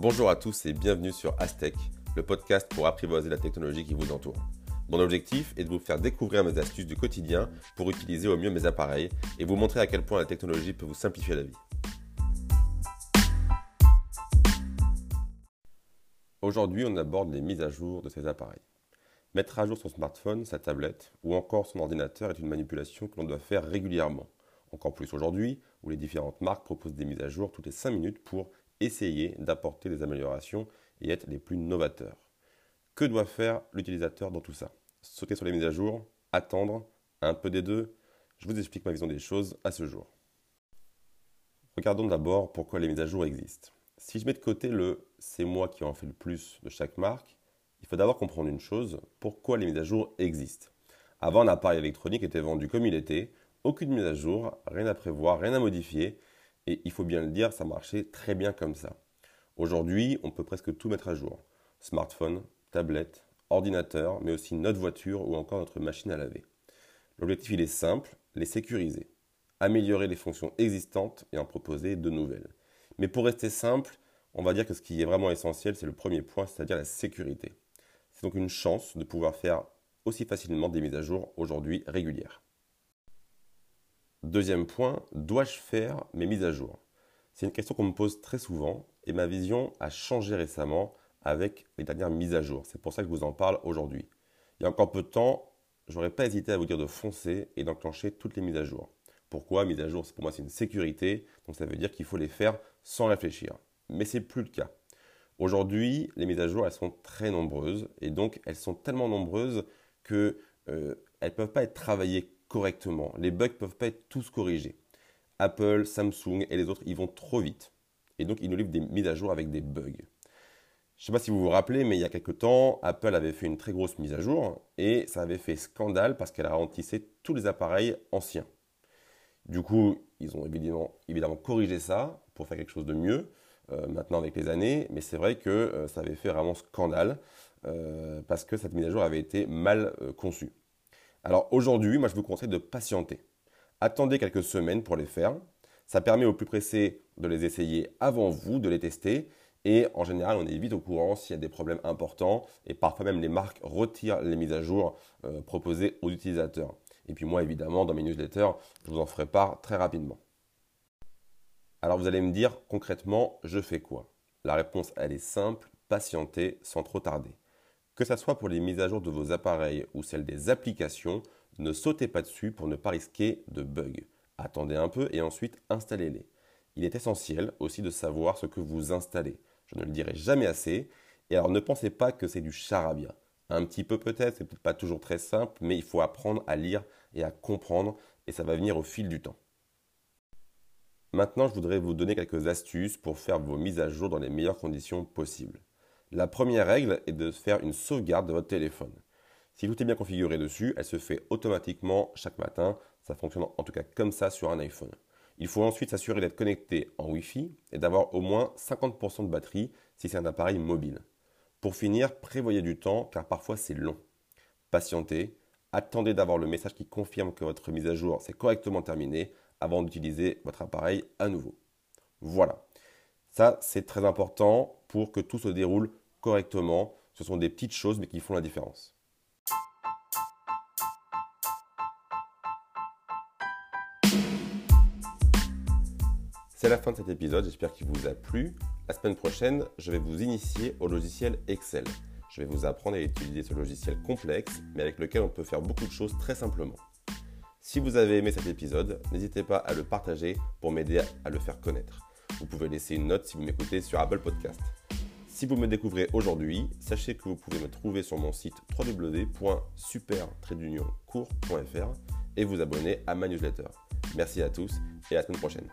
Bonjour à tous et bienvenue sur Aztec, le podcast pour apprivoiser la technologie qui vous entoure. Mon objectif est de vous faire découvrir mes astuces du quotidien pour utiliser au mieux mes appareils et vous montrer à quel point la technologie peut vous simplifier la vie. Aujourd'hui, on aborde les mises à jour de ces appareils. Mettre à jour son smartphone, sa tablette ou encore son ordinateur est une manipulation que l'on doit faire régulièrement. Encore plus aujourd'hui, où les différentes marques proposent des mises à jour toutes les 5 minutes pour essayer d'apporter des améliorations et être les plus novateurs. Que doit faire l'utilisateur dans tout ça? Sauter sur les mises à jour Attendre Un peu des deux? Je vous explique ma vision des choses à ce jour. Regardons d'abord pourquoi les mises à jour existent. Si je mets de côté le c'est moi qui en fait le plus de chaque marque, il faut d'abord comprendre une chose, pourquoi les mises à jour existent. Avant, un appareil électronique était vendu comme il était, aucune mise à jour, rien à prévoir, rien à modifier, et il faut bien le dire, ça marchait très bien comme ça. Aujourd'hui, on peut presque tout mettre à jour. Smartphone, tablette, ordinateur, mais aussi notre voiture ou encore notre machine à laver. L'objectif, il est simple, les sécuriser. Améliorer les fonctions existantes et en proposer de nouvelles. Mais pour rester simple, on va dire que ce qui est vraiment essentiel, c'est le premier point, c'est-à-dire la sécurité. C'est donc une chance de pouvoir faire aussi facilement des mises à jour aujourd'hui régulières. Deuxième point, dois-je faire mes mises à jour? C'est une question qu'on me pose très souvent et ma vision a changé récemment avec les dernières mises à jour. C'est pour ça que je vous en parle aujourd'hui. Il y a encore peu de temps, j'aurais pas hésité à vous dire de foncer et d'enclencher toutes les mises à jour. Pourquoi Mises à jour, pour moi, c'est une sécurité, donc ça veut dire qu'il faut les faire sans réfléchir. Mais c'est plus le cas. Aujourd'hui, les mises à jour, elles sont très nombreuses et donc elles sont tellement nombreuses que euh, peuvent pas être travaillées correctement. Les bugs peuvent pas être tous corrigés. Apple, Samsung et les autres, ils vont trop vite. Et donc, ils nous livrent des mises à jour avec des bugs. Je ne sais pas si vous vous rappelez, mais il y a quelques temps, Apple avait fait une très grosse mise à jour et ça avait fait scandale parce qu'elle ralentissait tous les appareils anciens. Du coup, ils ont évidemment, évidemment corrigé ça pour faire quelque chose de mieux euh, maintenant avec les années, mais c'est vrai que euh, ça avait fait vraiment scandale euh, parce que cette mise à jour avait été mal conçue. Alors aujourd'hui, moi je vous conseille de patienter. Attendez quelques semaines pour les faire. Ça permet au plus pressé de les essayer avant vous, de les tester. Et en général, on est vite au courant s'il y a des problèmes importants. Et parfois même, les marques retirent les mises à jour euh, proposées aux utilisateurs. Et puis moi, évidemment, dans mes newsletters, je vous en ferai part très rapidement. Alors vous allez me dire concrètement, je fais quoi? La réponse, elle est simple, patienter sans trop tarder. Que ce soit pour les mises à jour de vos appareils ou celles des applications, ne sautez pas dessus pour ne pas risquer de bugs. Attendez un peu et ensuite installez-les. Il est essentiel aussi de savoir ce que vous installez. Je ne le dirai jamais assez. Et alors ne pensez pas que c'est du charabia. Un petit peu peut-être, c'est peut-être pas toujours très simple, mais il faut apprendre à lire et à comprendre et ça va venir au fil du temps. Maintenant, je voudrais vous donner quelques astuces pour faire vos mises à jour dans les meilleures conditions possibles. La première règle est de faire une sauvegarde de votre téléphone. Si tout est bien configuré dessus, elle se fait automatiquement chaque matin. Ça fonctionne en tout cas comme ça sur un iPhone. Il faut ensuite s'assurer d'être connecté en Wi-Fi et d'avoir au moins 50% de batterie si c'est un appareil mobile. Pour finir, prévoyez du temps car parfois c'est long. Patientez, attendez d'avoir le message qui confirme que votre mise à jour s'est correctement terminée avant d'utiliser votre appareil à nouveau. Voilà. Ça, c'est très important pour que tout se déroule correctement. Ce sont des petites choses mais qui font la différence. C'est la fin de cet épisode, j'espère qu'il vous a plu. La semaine prochaine, je vais vous initier au logiciel Excel. Je vais vous apprendre à utiliser ce logiciel complexe, mais avec lequel on peut faire beaucoup de choses très simplement. Si vous avez aimé cet épisode, n'hésitez pas à le partager pour m'aider à le faire connaître. Vous pouvez laisser une note si vous m'écoutez sur Apple Podcast. Si vous me découvrez aujourd'hui, sachez que vous pouvez me trouver sur mon site wwwsuper et vous abonner à ma newsletter. Merci à tous et à la semaine prochaine.